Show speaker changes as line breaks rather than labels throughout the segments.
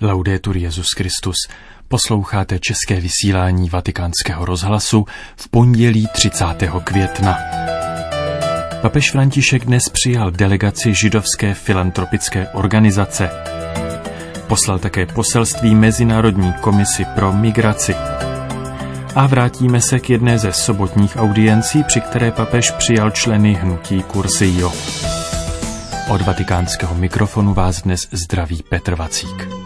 Laudetur Jezus Christus. Posloucháte české vysílání Vatikánského rozhlasu v pondělí 30. května. Papež František dnes přijal delegaci židovské filantropické organizace. Poslal také poselství Mezinárodní komisi pro migraci. A vrátíme se k jedné ze sobotních audiencí, při které papež přijal členy hnutí Kursio. Od vatikánského mikrofonu vás dnes zdraví Petr Vacík.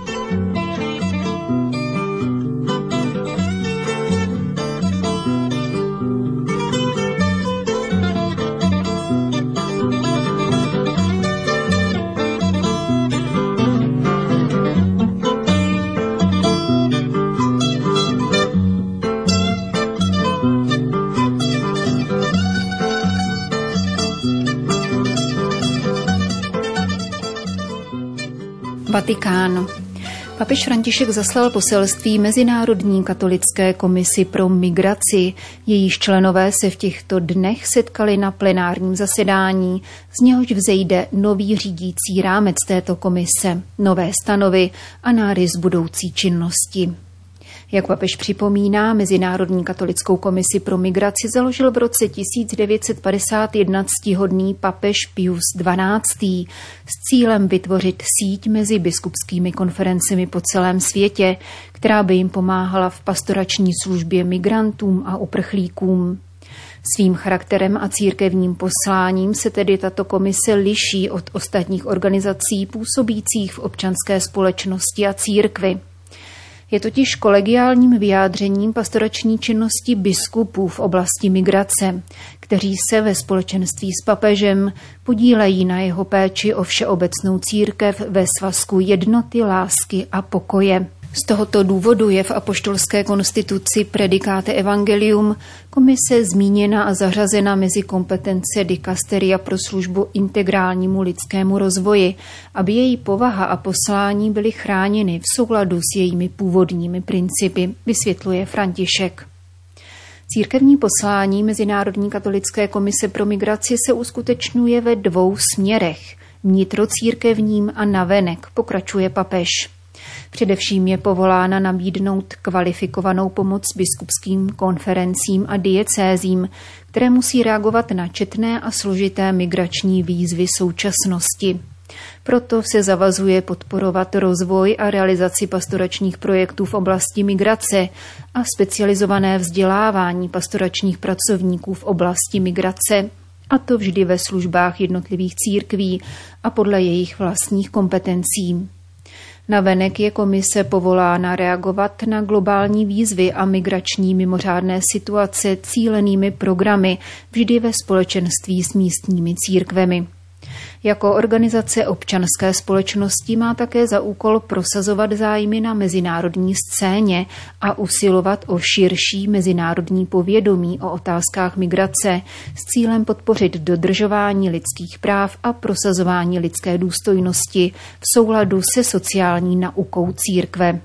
Vatikánu. Papež František zaslal poselství Mezinárodní katolické komisi pro migraci. Jejíž členové se v těchto dnech setkali na plenárním zasedání, z něhož vzejde nový řídící rámec této komise, nové stanovy a nárys budoucí činnosti. Jak papež připomíná, Mezinárodní katolickou komisi pro migraci založil v roce 1951 ctihodný papež Pius XII. s cílem vytvořit síť mezi biskupskými konferencemi po celém světě, která by jim pomáhala v pastorační službě migrantům a uprchlíkům. Svým charakterem a církevním posláním se tedy tato komise liší od ostatních organizací působících v občanské společnosti a církvi. Je totiž kolegiálním vyjádřením pastorační činnosti biskupů v oblasti migrace, kteří se ve společenství s papežem podílejí na jeho péči o všeobecnou církev ve svazku jednoty, lásky a pokoje. Z tohoto důvodu je v apoštolské konstituci Predikáte Evangelium komise zmíněna a zařazena mezi kompetence dikasteria pro službu integrálnímu lidskému rozvoji, aby její povaha a poslání byly chráněny v souladu s jejími původními principy, vysvětluje František. Církevní poslání Mezinárodní katolické komise pro migraci se uskutečňuje ve dvou směrech – vnitrocírkevním a navenek, pokračuje papež. Především je povolána nabídnout kvalifikovanou pomoc biskupským konferencím a diecézím, které musí reagovat na četné a složité migrační výzvy současnosti. Proto se zavazuje podporovat rozvoj a realizaci pastoračních projektů v oblasti migrace a specializované vzdělávání pastoračních pracovníků v oblasti migrace, a to vždy ve službách jednotlivých církví a podle jejich vlastních kompetencí. Navenek je komise povolána reagovat na globální výzvy a migrační mimořádné situace cílenými programy vždy ve společenství s místními církvemi. Jako organizace občanské společnosti má také za úkol prosazovat zájmy na mezinárodní scéně a usilovat o širší mezinárodní povědomí o otázkách migrace s cílem podpořit dodržování lidských práv a prosazování lidské důstojnosti v souladu se sociální naukou církve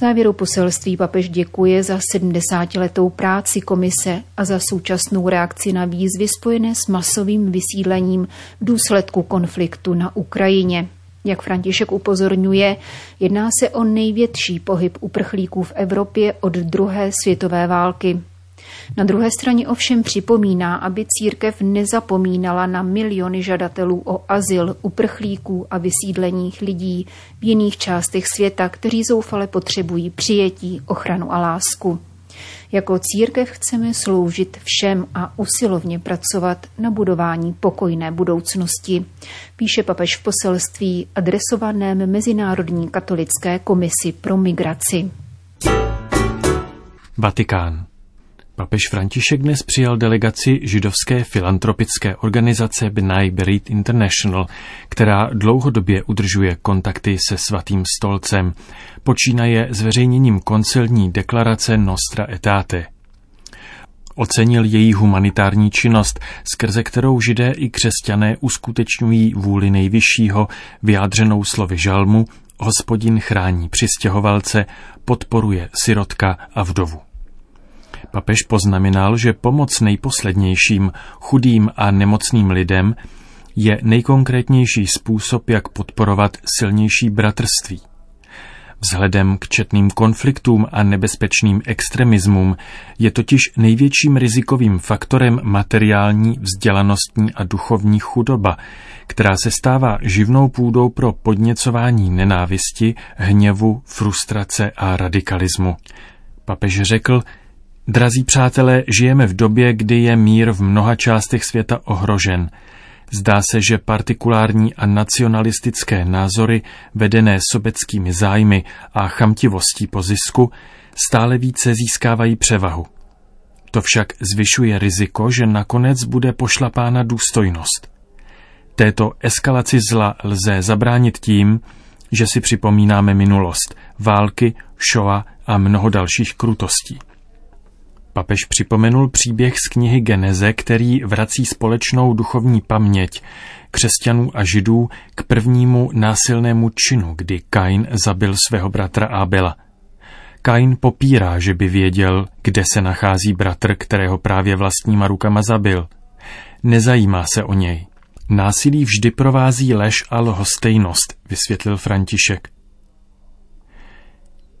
závěru poselství papež děkuje za 70-letou práci komise a za současnou reakci na výzvy spojené s masovým vysídlením v důsledku konfliktu na Ukrajině. Jak František upozorňuje, jedná se o největší pohyb uprchlíků v Evropě od druhé světové války. Na druhé straně ovšem připomíná, aby církev nezapomínala na miliony žadatelů o azyl, uprchlíků a vysídlených lidí v jiných částech světa, kteří zoufale potřebují přijetí, ochranu a lásku. Jako církev chceme sloužit všem a usilovně pracovat na budování pokojné budoucnosti, píše papež v poselství adresovaném Mezinárodní katolické komisi pro migraci.
Vatikán. Papež František dnes přijal delegaci židovské filantropické organizace B'nai Berit International, která dlouhodobě udržuje kontakty se svatým stolcem. Počínaje zveřejněním koncilní deklarace Nostra Etate. Ocenil její humanitární činnost, skrze kterou židé i křesťané uskutečňují vůli nejvyššího, vyjádřenou slovy žalmu, hospodin chrání přistěhovalce, podporuje sirotka a vdovu. Papež poznamenal, že pomoc nejposlednějším, chudým a nemocným lidem je nejkonkrétnější způsob, jak podporovat silnější bratrství. Vzhledem k četným konfliktům a nebezpečným extremismům je totiž největším rizikovým faktorem materiální, vzdělanostní a duchovní chudoba, která se stává živnou půdou pro podněcování nenávisti, hněvu, frustrace a radikalismu. Papež řekl, Drazí přátelé, žijeme v době, kdy je mír v mnoha částech světa ohrožen. Zdá se, že partikulární a nacionalistické názory, vedené sobeckými zájmy a chamtivostí po zisku, stále více získávají převahu. To však zvyšuje riziko, že nakonec bude pošlapána důstojnost. Této eskalaci zla lze zabránit tím, že si připomínáme minulost, války, šoa a mnoho dalších krutostí. Papež připomenul příběh z knihy Geneze, který vrací společnou duchovní paměť křesťanů a židů k prvnímu násilnému činu, kdy Kain zabil svého bratra Abela. Kain popírá, že by věděl, kde se nachází bratr, kterého právě vlastníma rukama zabil. Nezajímá se o něj. Násilí vždy provází lež a lhostejnost, vysvětlil František.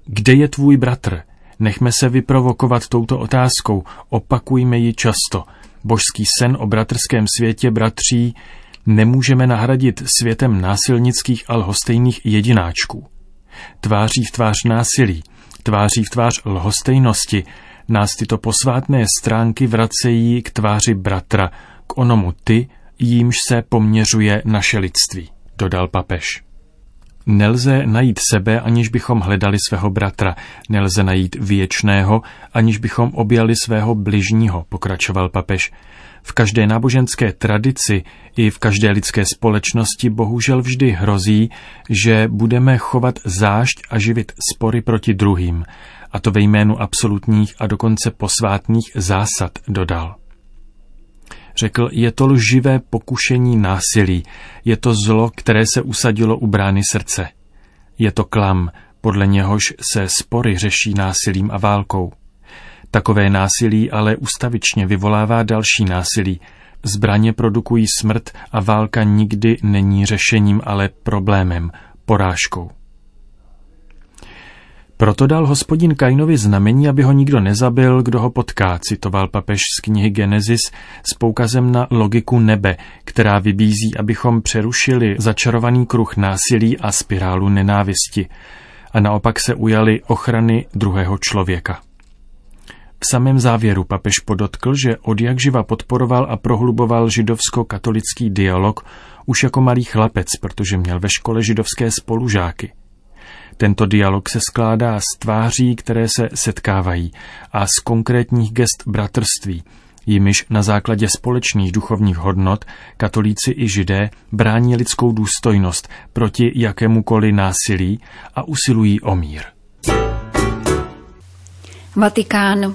Kde je tvůj bratr? Nechme se vyprovokovat touto otázkou, opakujme ji často. Božský sen o bratrském světě bratří nemůžeme nahradit světem násilnických a lhostejných jedináčků. Tváří v tvář násilí, tváří v tvář lhostejnosti, nás tyto posvátné stránky vracejí k tváři bratra, k onomu ty, jímž se poměřuje naše lidství, dodal papež. Nelze najít sebe, aniž bychom hledali svého bratra. Nelze najít věčného, aniž bychom objali svého bližního, pokračoval papež. V každé náboženské tradici i v každé lidské společnosti bohužel vždy hrozí, že budeme chovat zášť a živit spory proti druhým, a to ve jménu absolutních a dokonce posvátných zásad, dodal. Řekl, je to lživé pokušení násilí, je to zlo, které se usadilo u brány srdce. Je to klam, podle něhož se spory řeší násilím a válkou. Takové násilí ale ustavičně vyvolává další násilí. Zbraně produkují smrt a válka nikdy není řešením, ale problémem, porážkou. Proto dal hospodin Kainovi znamení, aby ho nikdo nezabil, kdo ho potká, citoval papež z knihy Genesis s poukazem na logiku nebe, která vybízí, abychom přerušili začarovaný kruh násilí a spirálu nenávisti a naopak se ujali ochrany druhého člověka. V samém závěru papež podotkl, že od jak živa podporoval a prohluboval židovsko-katolický dialog už jako malý chlapec, protože měl ve škole židovské spolužáky – tento dialog se skládá z tváří, které se setkávají a z konkrétních gest bratrství, jimiž na základě společných duchovních hodnot katolíci i židé brání lidskou důstojnost proti jakémukoliv násilí a usilují o mír.
Vatikán.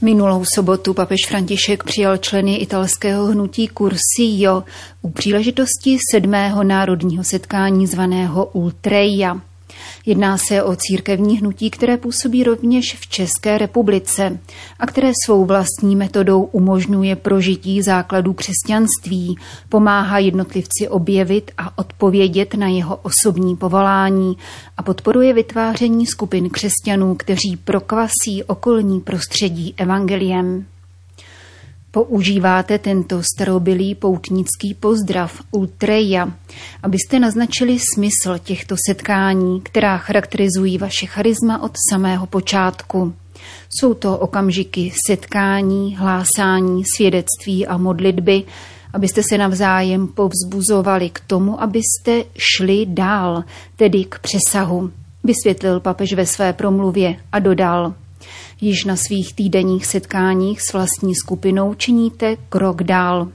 Minulou sobotu papež František přijal členy italského hnutí Cursillo u příležitosti sedmého národního setkání zvaného Ultreja. Jedná se o církevní hnutí, které působí rovněž v České republice a které svou vlastní metodou umožňuje prožití základů křesťanství, pomáhá jednotlivci objevit a odpovědět na jeho osobní povolání a podporuje vytváření skupin křesťanů, kteří prokvasí okolní prostředí evangeliem. Používáte tento starobilý poutnický pozdrav Ultreja, abyste naznačili smysl těchto setkání, která charakterizují vaše charisma od samého počátku. Jsou to okamžiky setkání, hlásání, svědectví a modlitby, abyste se navzájem povzbuzovali k tomu, abyste šli dál, tedy k přesahu, vysvětlil papež ve své promluvě a dodal – Již na svých týdenních setkáních s vlastní skupinou činíte krok dál.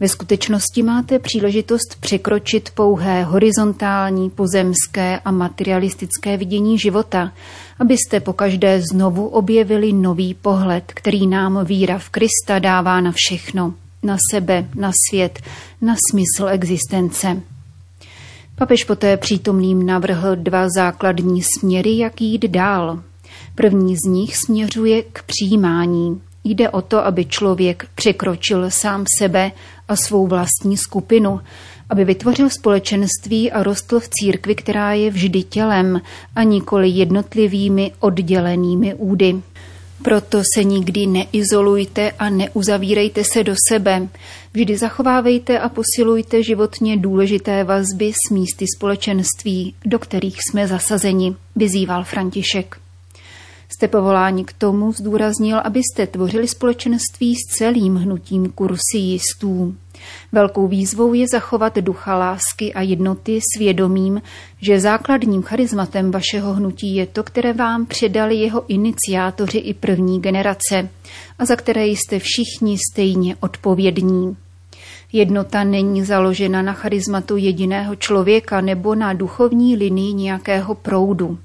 Ve skutečnosti máte příležitost překročit pouhé horizontální, pozemské a materialistické vidění života, abyste pokaždé znovu objevili nový pohled, který nám víra v Krista dává na všechno, na sebe, na svět, na smysl existence. Papež poté přítomným navrhl dva základní směry, jak jít dál. První z nich směřuje k přijímání. Jde o to, aby člověk překročil sám sebe a svou vlastní skupinu, aby vytvořil společenství a rostl v církvi, která je vždy tělem a nikoli jednotlivými oddělenými údy. Proto se nikdy neizolujte a neuzavírejte se do sebe. Vždy zachovávejte a posilujte životně důležité vazby s místy společenství, do kterých jsme zasazeni, vyzýval František. Jste povoláni k tomu, zdůraznil, abyste tvořili společenství s celým hnutím kursijistů. Velkou výzvou je zachovat ducha lásky a jednoty s vědomím, že základním charizmatem vašeho hnutí je to, které vám předali jeho iniciátoři i první generace a za které jste všichni stejně odpovědní. Jednota není založena na charizmatu jediného člověka nebo na duchovní linii nějakého proudu.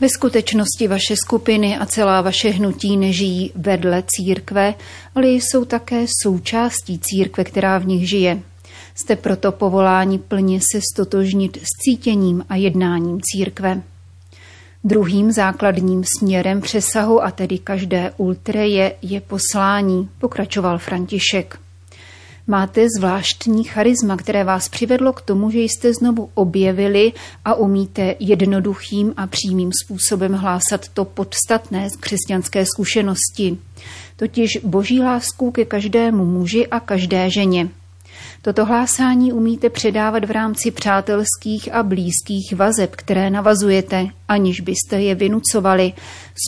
Ve skutečnosti vaše skupiny a celá vaše hnutí nežijí vedle církve, ale jsou také součástí církve, která v nich žije. Jste proto povoláni plně se stotožnit s cítěním a jednáním církve. Druhým základním směrem přesahu a tedy každé ultreje je poslání, pokračoval František. Máte zvláštní charisma, které vás přivedlo k tomu, že jste znovu objevili a umíte jednoduchým a přímým způsobem hlásat to podstatné z křesťanské zkušenosti, totiž boží lásku ke každému muži a každé ženě. Toto hlásání umíte předávat v rámci přátelských a blízkých vazeb, které navazujete, aniž byste je vynucovali,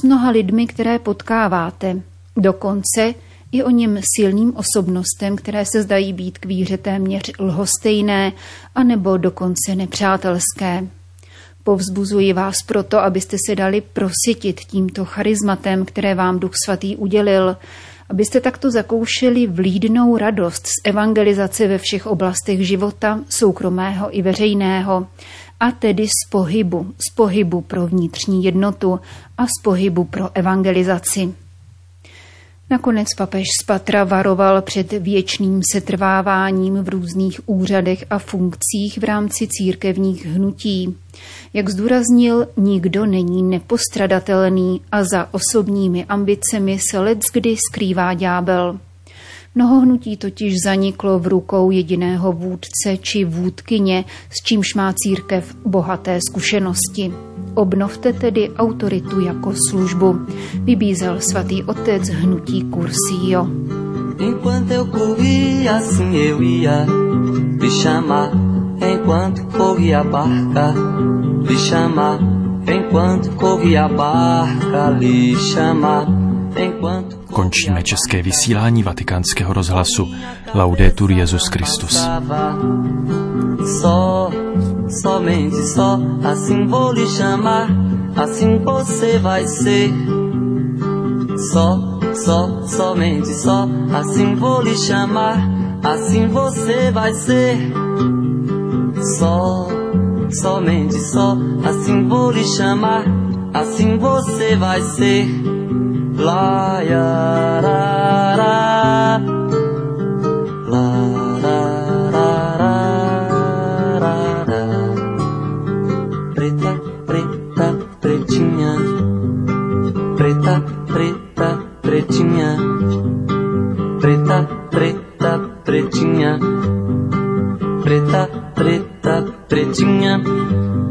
s mnoha lidmi, které potkáváte. Dokonce i o něm silným osobnostem, které se zdají být k víře téměř lhostejné anebo dokonce nepřátelské. Povzbuzuji vás proto, abyste se dali prosytit tímto charizmatem, které vám Duch Svatý udělil, abyste takto zakoušeli vlídnou radost z evangelizace ve všech oblastech života, soukromého i veřejného, a tedy z pohybu, z pohybu pro vnitřní jednotu a z pohybu pro evangelizaci. Nakonec papež z Patra varoval před věčným setrváváním v různých úřadech a funkcích v rámci církevních hnutí. Jak zdůraznil, nikdo není nepostradatelný a za osobními ambicemi se leckdy skrývá ďábel. Mnoho hnutí totiž zaniklo v rukou jediného vůdce či vůdkyně, s čímž má církev bohaté zkušenosti. Obnovte tedy autoritu jako službu, vybízel svatý otec hnutí Cursio. Enquanto eu corria, assim eu ia lhe chamar. Enquanto corria a barca, lhe chamar. Enquanto corria a barca, lhe chamar. Enquanto
Končíme české vysílání vatikánského rozhlasu. Laudetur Jezus Christus. Somente só, assim vou lhe chamar, assim você vai ser. Só, só, somente só, assim vou lhe chamar, assim você vai ser. Só, somente só, assim vou lhe chamar, assim você vai ser. Ra singen